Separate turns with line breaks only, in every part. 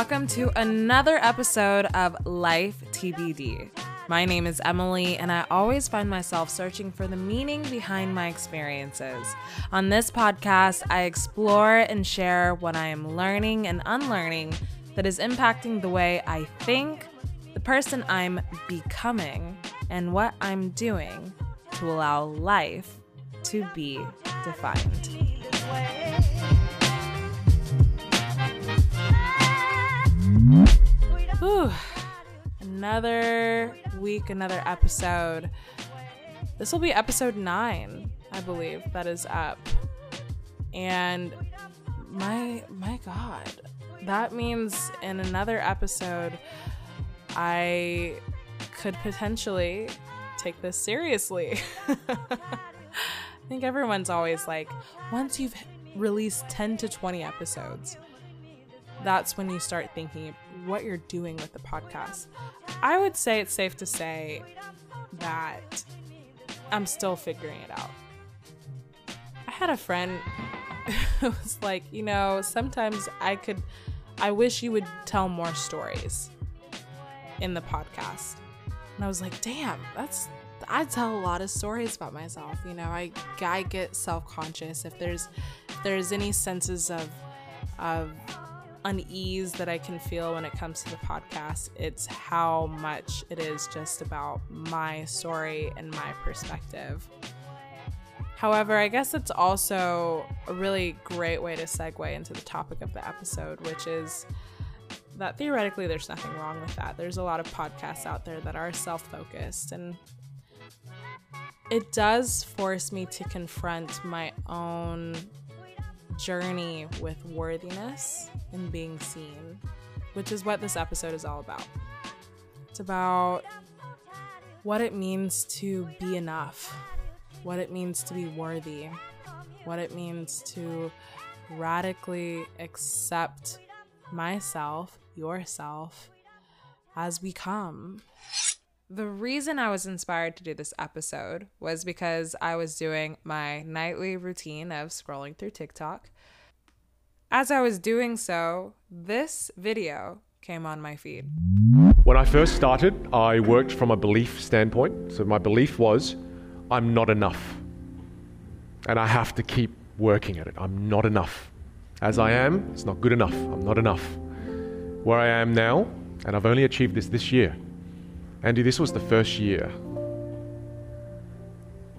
welcome to another episode of Life TBD. My name is Emily, and I always find myself searching for the meaning behind my experiences. On this podcast, I explore and share what I am learning and unlearning that is impacting the way I think, the person I'm becoming, and what I'm doing to allow life to be defined. Whew. Another week, another episode. This will be episode nine, I believe, that is up. And my my god. That means in another episode I could potentially take this seriously. I think everyone's always like, once you've released 10 to 20 episodes, that's when you start thinking what you're doing with the podcast. I would say it's safe to say that I'm still figuring it out. I had a friend who was like, you know, sometimes I could, I wish you would tell more stories in the podcast. And I was like, damn, that's, I tell a lot of stories about myself. You know, I, I get self conscious if there's, if there's any senses of, of unease that I can feel when it comes to the podcast. It's how much it is just about my story and my perspective. However, I guess it's also a really great way to segue into the topic of the episode, which is that theoretically there's nothing wrong with that. There's a lot of podcasts out there that are self focused, and it does force me to confront my own journey with worthiness and being seen, which is what this episode is all about. It's about what it means to be enough, what it means to be worthy, what it means to radically accept myself, yourself, as we come. The reason I was inspired to do this episode was because I was doing my nightly routine of scrolling through TikTok. As I was doing so, this video came on my feed.
When I first started, I worked from a belief standpoint. So my belief was I'm not enough. And I have to keep working at it. I'm not enough. As I am, it's not good enough. I'm not enough. Where I am now, and I've only achieved this this year. Andy, this was the first year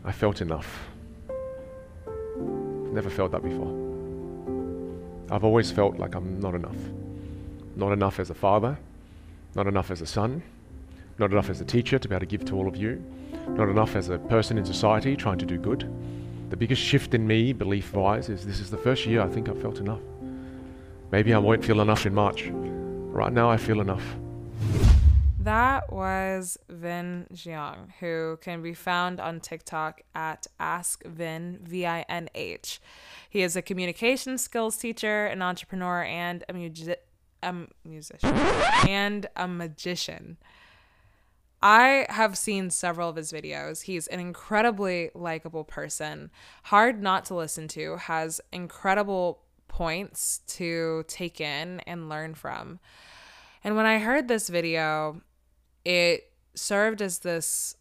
I felt enough. I've never felt that before. I've always felt like I'm not enough. Not enough as a father, not enough as a son, not enough as a teacher to be able to give to all of you, not enough as a person in society trying to do good. The biggest shift in me, belief wise, is this is the first year I think I've felt enough. Maybe I won't feel enough in March. Right now, I feel enough.
That was Vinh Giang, who can be found on TikTok at AskVinh, V I N H. He is a communication skills teacher, an entrepreneur, and a, mu- a musician, and a magician. I have seen several of his videos. He's an incredibly likable person, hard not to listen to, has incredible points to take in and learn from. And when I heard this video, it served as this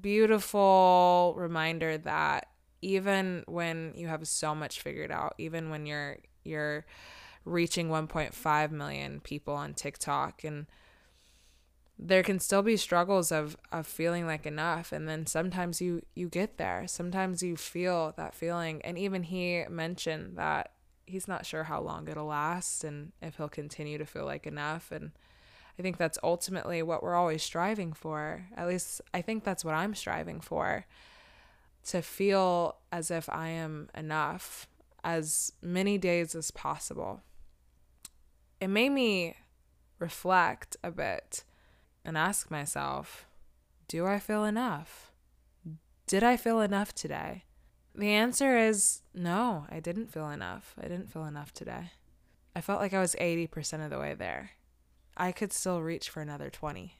beautiful reminder that even when you have so much figured out, even when you're you're reaching 1.5 million people on TikTok and there can still be struggles of of feeling like enough. And then sometimes you you get there. Sometimes you feel that feeling. And even he mentioned that he's not sure how long it'll last and if he'll continue to feel like enough. And I think that's ultimately what we're always striving for. At least I think that's what I'm striving for to feel as if I am enough as many days as possible. It made me reflect a bit and ask myself, do I feel enough? Did I feel enough today? The answer is no, I didn't feel enough. I didn't feel enough today. I felt like I was 80% of the way there. I could still reach for another 20.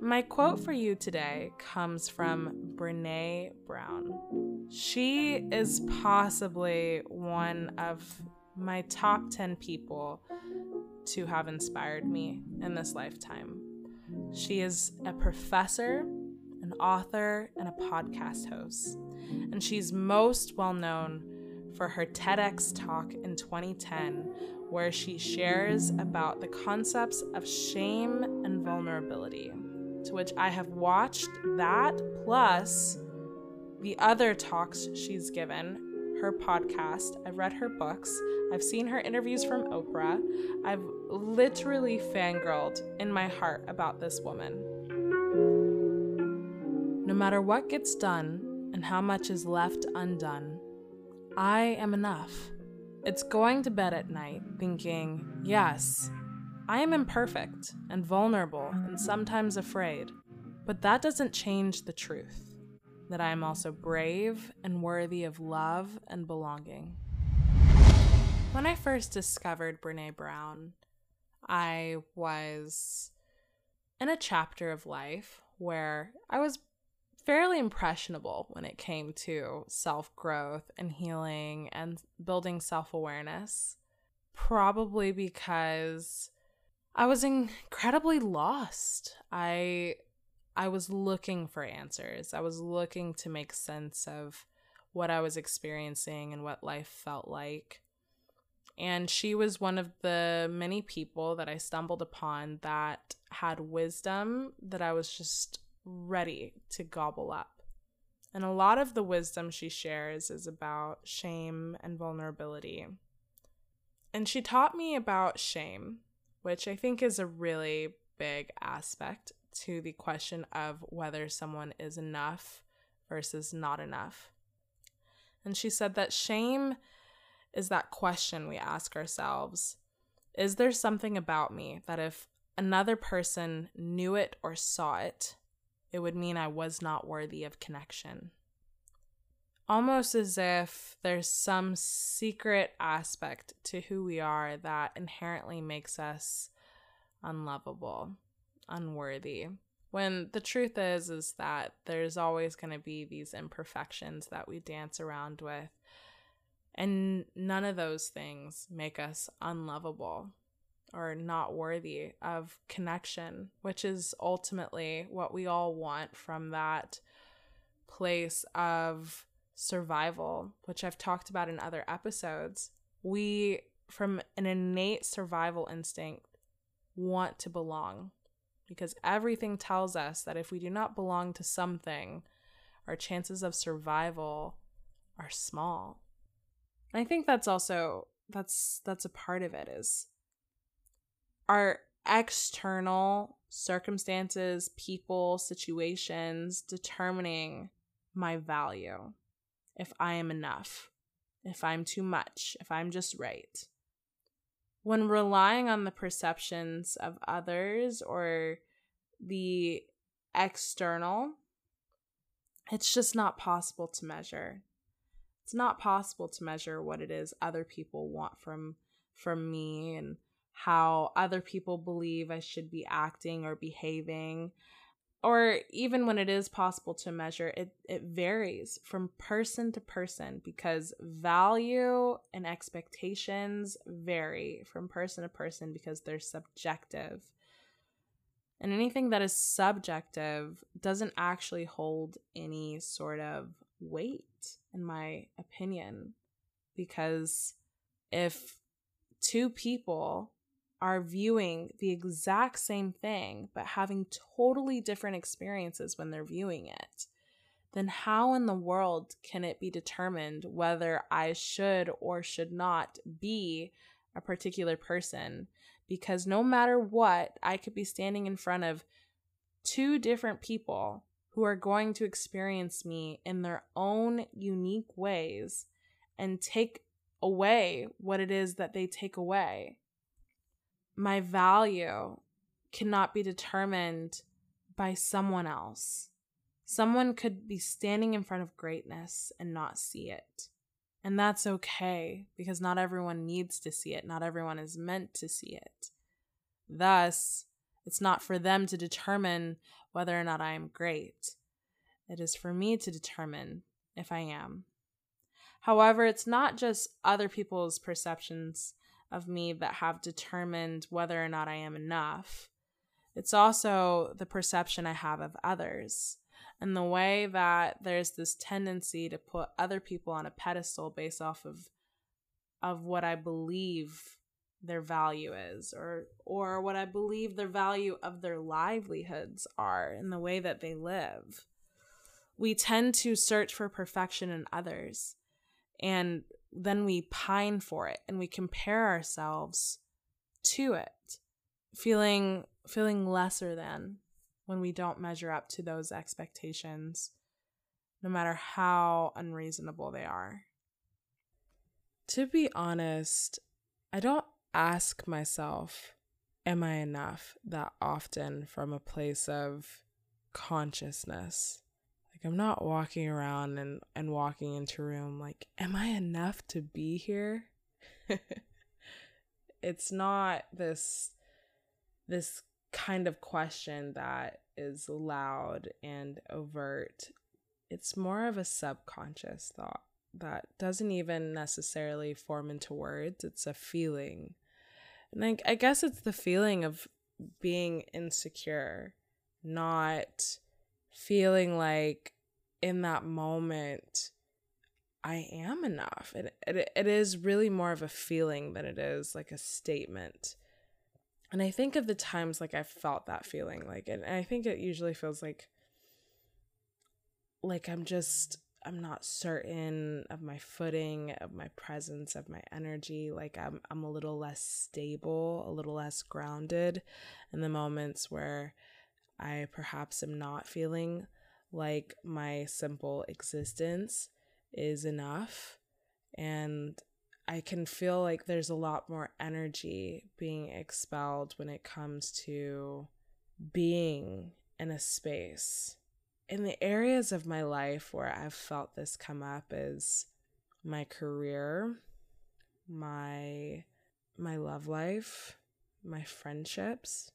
My quote for you today comes from Brené Brown. She is possibly one of my top 10 people to have inspired me in this lifetime. She is a professor, an author, and a podcast host. And she's most well known for her TEDx talk in 2010, where she shares about the concepts of shame and vulnerability. To which I have watched that plus the other talks she's given her podcast, I've read her books, I've seen her interviews from Oprah. I've literally fangirled in my heart about this woman. No matter what gets done and how much is left undone, I am enough. It's going to bed at night thinking, yes, I am imperfect and vulnerable and sometimes afraid, but that doesn't change the truth that I am also brave and worthy of love and belonging. When I first discovered Brené Brown, I was in a chapter of life where I was fairly impressionable when it came to self growth and healing and building self awareness. Probably because I was incredibly lost. I I was looking for answers. I was looking to make sense of what I was experiencing and what life felt like. And she was one of the many people that I stumbled upon that had wisdom that I was just ready to gobble up. And a lot of the wisdom she shares is about shame and vulnerability. And she taught me about shame, which I think is a really big aspect to the question of whether someone is enough versus not enough. And she said that shame is that question we ask ourselves Is there something about me that if another person knew it or saw it, it would mean I was not worthy of connection? Almost as if there's some secret aspect to who we are that inherently makes us unlovable unworthy when the truth is is that there's always going to be these imperfections that we dance around with and none of those things make us unlovable or not worthy of connection which is ultimately what we all want from that place of survival which I've talked about in other episodes we from an innate survival instinct want to belong because everything tells us that if we do not belong to something, our chances of survival are small. I think that's also that's that's a part of it is our external circumstances, people, situations determining my value. If I am enough, if I'm too much, if I'm just right when relying on the perceptions of others or the external, it's just not possible to measure. It's not possible to measure what it is other people want from from me and how other people believe I should be acting or behaving or even when it is possible to measure it it varies from person to person because value and expectations vary from person to person because they're subjective. And anything that is subjective doesn't actually hold any sort of weight in my opinion because if two people are viewing the exact same thing but having totally different experiences when they're viewing it, then how in the world can it be determined whether I should or should not be a particular person? Because no matter what, I could be standing in front of two different people who are going to experience me in their own unique ways and take away what it is that they take away my value cannot be determined by someone else. Someone could be standing in front of greatness and not see it. And that's okay because not everyone needs to see it. Not everyone is meant to see it. Thus, it's not for them to determine whether or not I am great. It is for me to determine if I am. However, it's not just other people's perceptions of me that have determined whether or not I am enough. It's also the perception I have of others and the way that there's this tendency to put other people on a pedestal based off of of what I believe their value is or or what I believe their value of their livelihoods are in the way that they live. We tend to search for perfection in others and then we pine for it and we compare ourselves to it feeling feeling lesser than when we don't measure up to those expectations, no matter how unreasonable they are. To be honest, I don't ask myself, Am I enough that often from a place of consciousness? Like, I'm not walking around and, and walking into a room like, Am I enough to be here? it's not this this kind of question that is loud and overt. It's more of a subconscious thought that doesn't even necessarily form into words. It's a feeling. And I, I guess it's the feeling of being insecure, not feeling like in that moment I am enough. It, it, it is really more of a feeling than it is like a statement and I think of the times like I've felt that feeling like and I think it usually feels like like I'm just I'm not certain of my footing, of my presence, of my energy. Like I'm I'm a little less stable, a little less grounded in the moments where I perhaps am not feeling like my simple existence is enough. And I can feel like there's a lot more energy being expelled when it comes to being in a space. In the areas of my life where I've felt this come up is my career, my my love life, my friendships,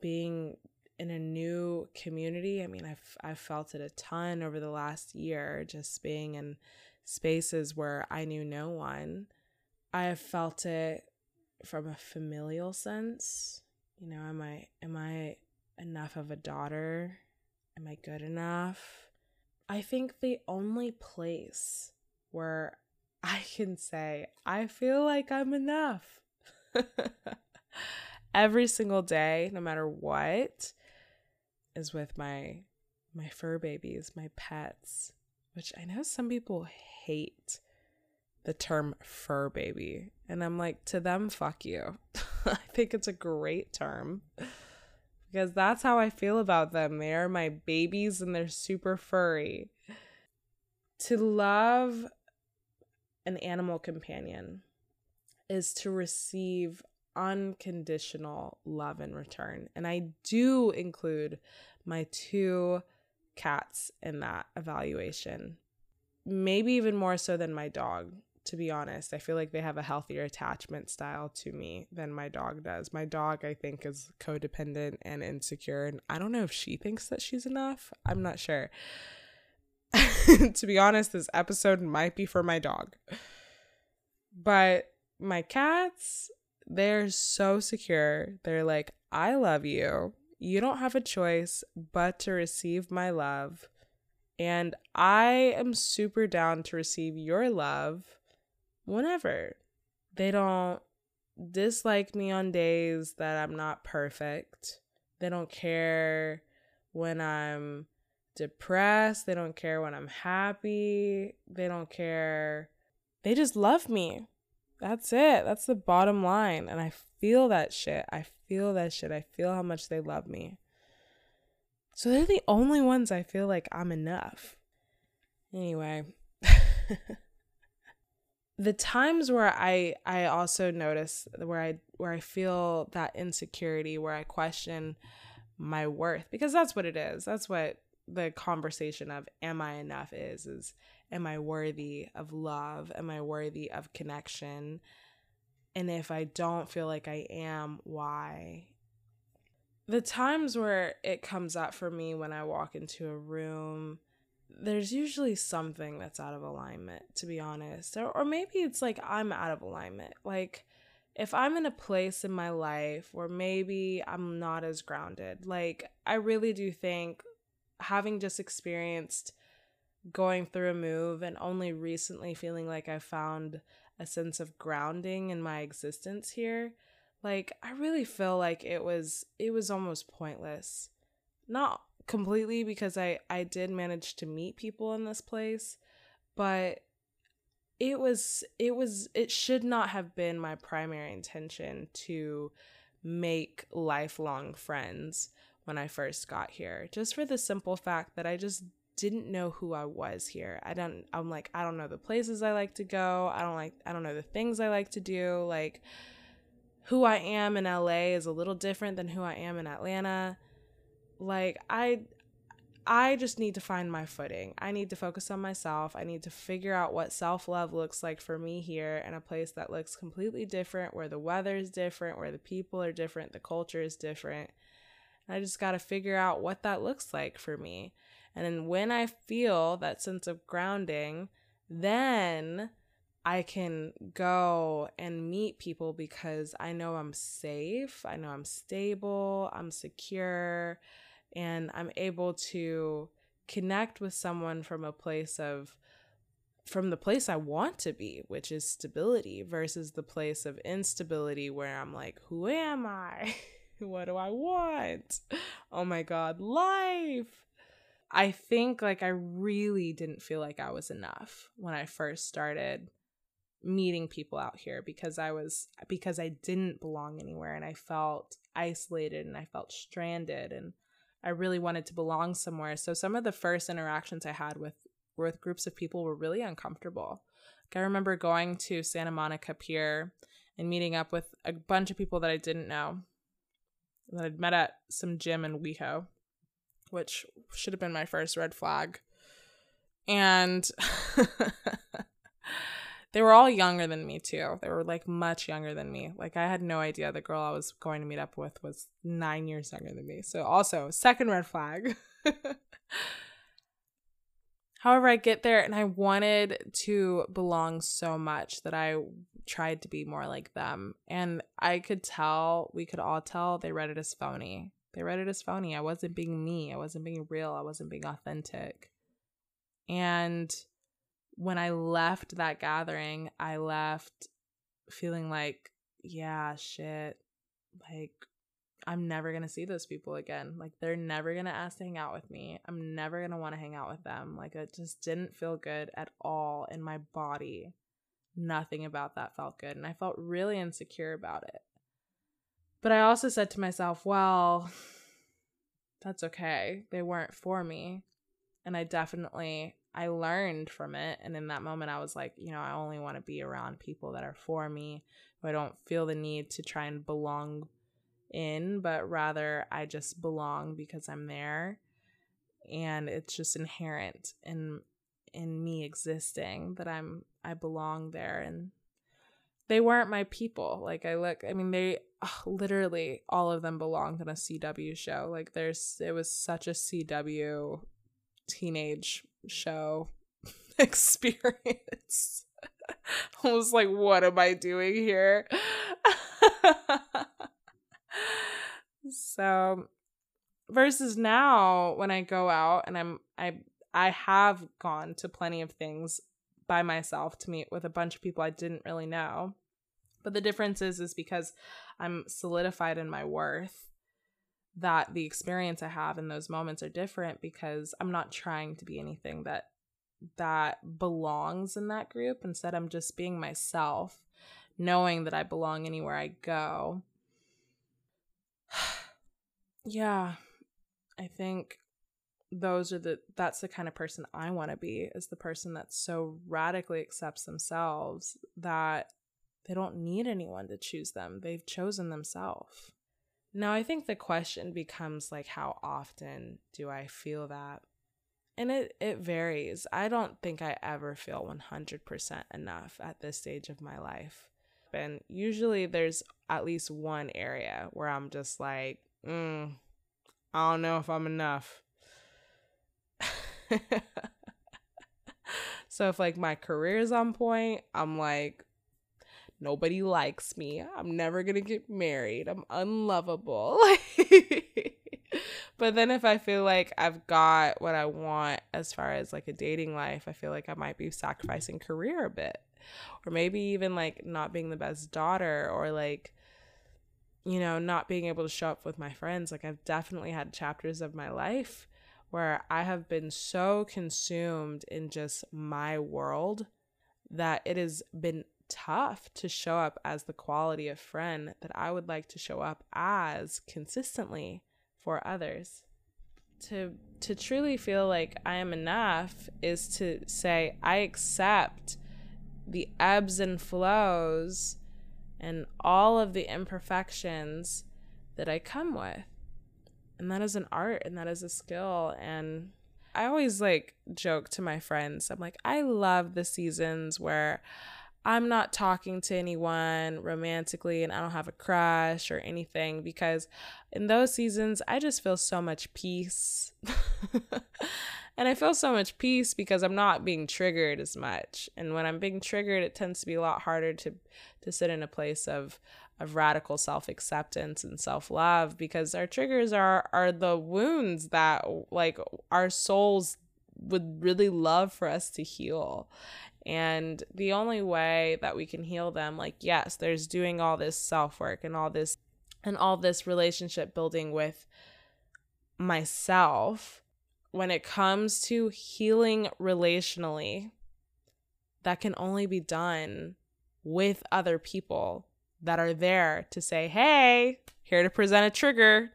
being in a new community. I mean, I've I've felt it a ton over the last year just being in spaces where I knew no one I have felt it from a familial sense. You know, am I am I enough of a daughter? Am I good enough? I think the only place where I can say I feel like I'm enough every single day, no matter what, is with my my fur babies, my pets, which I know some people hate the term fur baby. And I'm like, to them, fuck you. I think it's a great term because that's how I feel about them. They are my babies and they're super furry. To love an animal companion is to receive unconditional love in return. And I do include my two cats in that evaluation. Maybe even more so than my dog to be honest. I feel like they have a healthier attachment style to me than my dog does. My dog, I think, is codependent and insecure. And I don't know if she thinks that she's enough. I'm not sure. to be honest, this episode might be for my dog. But my cats, they're so secure. They're like, I love you. You don't have a choice but to receive my love. And I am super down to receive your love whenever. They don't dislike me on days that I'm not perfect. They don't care when I'm depressed. They don't care when I'm happy. They don't care. They just love me. That's it. That's the bottom line. And I feel that shit. I feel that shit. I feel how much they love me. So they're the only ones I feel like I'm enough. Anyway. the times where I I also notice where I where I feel that insecurity where I question my worth because that's what it is. That's what the conversation of am I enough is is am I worthy of love? Am I worthy of connection? And if I don't feel like I am, why? The times where it comes up for me when I walk into a room there's usually something that's out of alignment, to be honest. Or, or maybe it's like I'm out of alignment. Like if I'm in a place in my life where maybe I'm not as grounded, like I really do think having just experienced going through a move and only recently feeling like I found a sense of grounding in my existence here, like I really feel like it was it was almost pointless. Not completely because I I did manage to meet people in this place, but it was it was it should not have been my primary intention to make lifelong friends when I first got here just for the simple fact that I just didn't know who I was here. I don't I'm like I don't know the places I like to go. I don't like I don't know the things I like to do. Like who I am in LA is a little different than who I am in Atlanta. Like I I just need to find my footing. I need to focus on myself. I need to figure out what self love looks like for me here in a place that looks completely different, where the weather is different, where the people are different, the culture is different. And I just got to figure out what that looks like for me. And then when I feel that sense of grounding, then I can go and meet people because I know I'm safe, I know I'm stable, I'm secure and I'm able to connect with someone from a place of from the place I want to be, which is stability versus the place of instability where I'm like, who am I? what do I want? Oh my god, life. I think like I really didn't feel like I was enough when I first started meeting people out here because I was because I didn't belong anywhere and I felt isolated and I felt stranded and I really wanted to belong somewhere. So some of the first interactions I had with with groups of people were really uncomfortable. Like I remember going to Santa Monica Pier and meeting up with a bunch of people that I didn't know that I'd met at some gym in WeHo, which should have been my first red flag. And They were all younger than me too. They were like much younger than me. Like I had no idea the girl I was going to meet up with was 9 years younger than me. So also, second red flag. However, I get there and I wanted to belong so much that I tried to be more like them. And I could tell, we could all tell they read it as phony. They read it as phony. I wasn't being me. I wasn't being real. I wasn't being authentic. And when I left that gathering, I left feeling like, yeah, shit. Like, I'm never going to see those people again. Like, they're never going to ask to hang out with me. I'm never going to want to hang out with them. Like, it just didn't feel good at all in my body. Nothing about that felt good. And I felt really insecure about it. But I also said to myself, well, that's okay. They weren't for me. And I definitely I learned from it. And in that moment, I was like, you know, I only want to be around people that are for me, who I don't feel the need to try and belong in, but rather I just belong because I'm there. And it's just inherent in in me existing that I'm I belong there and they weren't my people. Like I look, I mean, they ugh, literally all of them belonged in a CW show. Like there's, it was such a CW teenage show experience. I was like, what am I doing here? so versus now when I go out and I'm I I have gone to plenty of things by myself to meet with a bunch of people I didn't really know. But the difference is is because I'm solidified in my worth that the experience I have in those moments are different because I'm not trying to be anything that that belongs in that group. Instead, I'm just being myself, knowing that I belong anywhere I go. yeah, I think those are the that's the kind of person I want to be is the person that so radically accepts themselves that they don't need anyone to choose them. They've chosen themselves. Now, I think the question becomes like, how often do I feel that? And it, it varies. I don't think I ever feel 100% enough at this stage of my life. And usually there's at least one area where I'm just like, mm, I don't know if I'm enough. so if like my career is on point, I'm like, Nobody likes me. I'm never to get married. I'm unlovable. but then if I feel like I've got what I want as far as like a dating life, I feel like I might be sacrificing career a bit. Or maybe even like not being the best daughter or like you know, not being able to show up with my friends. Like I've definitely had chapters of my life where I have been so consumed in just my world that it has been tough to show up as the quality of friend that I would like to show up as consistently for others. To to truly feel like I am enough is to say I accept the ebbs and flows and all of the imperfections that I come with. And that is an art and that is a skill and I always like joke to my friends. I'm like, I love the seasons where I'm not talking to anyone romantically and I don't have a crush or anything because in those seasons, I just feel so much peace. and I feel so much peace because I'm not being triggered as much. And when I'm being triggered, it tends to be a lot harder to to sit in a place of of radical self-acceptance and self-love because our triggers are are the wounds that like our souls would really love for us to heal and the only way that we can heal them, like, yes, there's doing all this self work and all this and all this relationship building with myself. When it comes to healing relationally, that can only be done with other people that are there to say, hey, here to present a trigger.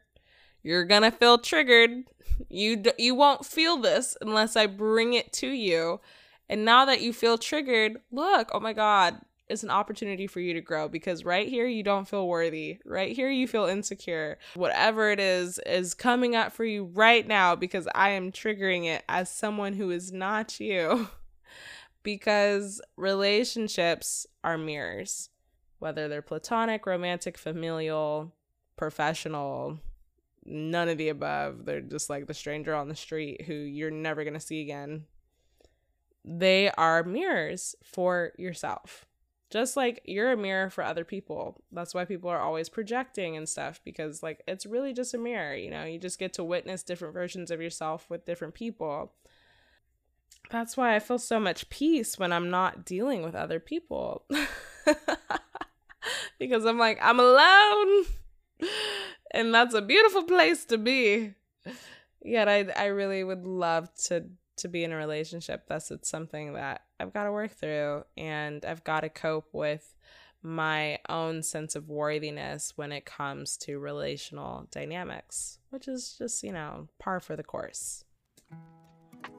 You're gonna feel triggered. You d- you won't feel this unless I bring it to you and now that you feel triggered, look, oh my God, it's an opportunity for you to grow because right here you don't feel worthy. Right here you feel insecure. Whatever it is is coming up for you right now because I am triggering it as someone who is not you. because relationships are mirrors, whether they're platonic, romantic, familial, professional, none of the above. They're just like the stranger on the street who you're never going to see again they are mirrors for yourself. Just like you're a mirror for other people. That's why people are always projecting and stuff because, like, it's really just a mirror. You know, you just get to witness different versions of yourself with different people. That's why I feel so much peace when I'm not dealing with other people. because I'm like, I'm alone. And that's a beautiful place to be. Yet I I really would love to to be in a relationship that's it's something that I've got to work through and I've got to cope with my own sense of worthiness when it comes to relational dynamics, which is just, you know, par for the course.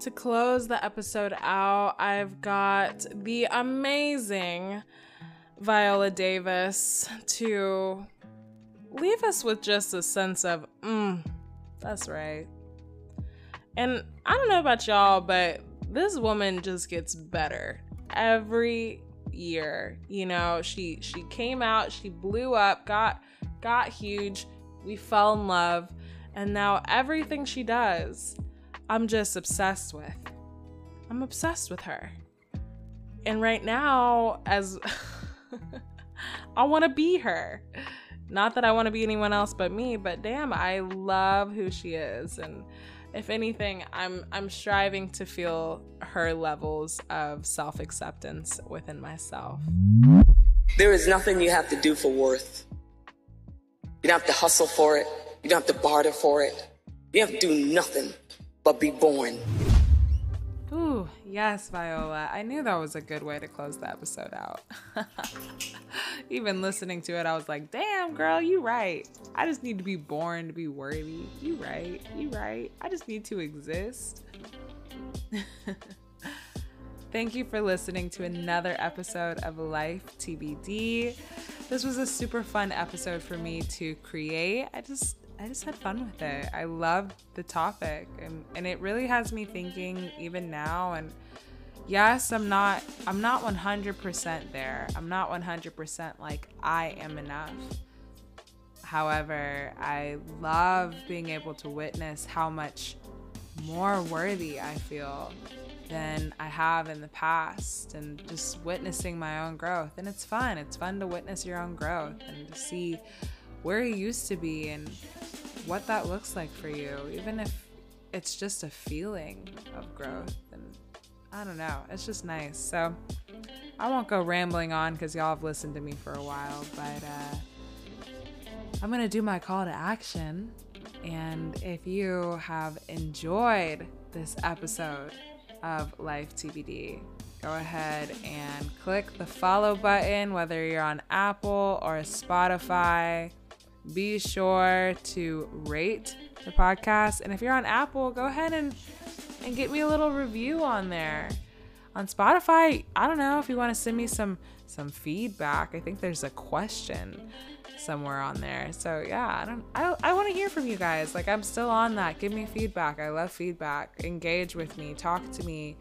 To close the episode out, I've got the amazing Viola Davis to leave us with just a sense of, mm, that's right. And I don't know about y'all, but this woman just gets better every year. You know, she she came out, she blew up, got got huge. We fell in love, and now everything she does, I'm just obsessed with. I'm obsessed with her. And right now as I want to be her. Not that I want to be anyone else but me, but damn, I love who she is and if anything, I'm I'm striving to feel her levels of self-acceptance within myself.
There is nothing you have to do for worth. You don't have to hustle for it. You don't have to barter for it. You have to do nothing but be born.
Yes, Viola. I knew that was a good way to close the episode out. Even listening to it, I was like, damn, girl, you right. I just need to be born to be worthy. You right. You right. I just need to exist. Thank you for listening to another episode of Life TBD. This was a super fun episode for me to create. I just I just had fun with it. I loved the topic and, and it really has me thinking even now and yes, I'm not I'm not 100% there. I'm not 100% like I am enough. However, I love being able to witness how much more worthy I feel than I have in the past and just witnessing my own growth. And it's fun. It's fun to witness your own growth and to see where you used to be and what that looks like for you, even if it's just a feeling of growth. And I don't know, it's just nice. So I won't go rambling on because y'all have listened to me for a while, but uh, I'm going to do my call to action. And if you have enjoyed this episode of Life TBD, go ahead and click the follow button, whether you're on Apple or Spotify. Be sure to rate the podcast. And if you're on Apple, go ahead and, and get me a little review on there. On Spotify, I don't know if you want to send me some some feedback. I think there's a question somewhere on there. So yeah, I don't I I want to hear from you guys. Like I'm still on that. Give me feedback. I love feedback. Engage with me. Talk to me.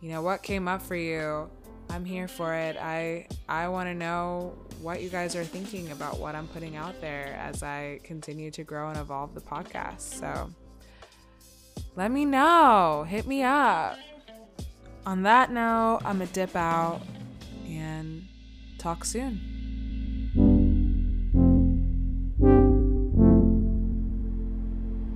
You know what came up for you? I'm here for it. I I want to know what you guys are thinking about what I'm putting out there as I continue to grow and evolve the podcast. So let me know. Hit me up. On that note, I'm a dip out and talk soon.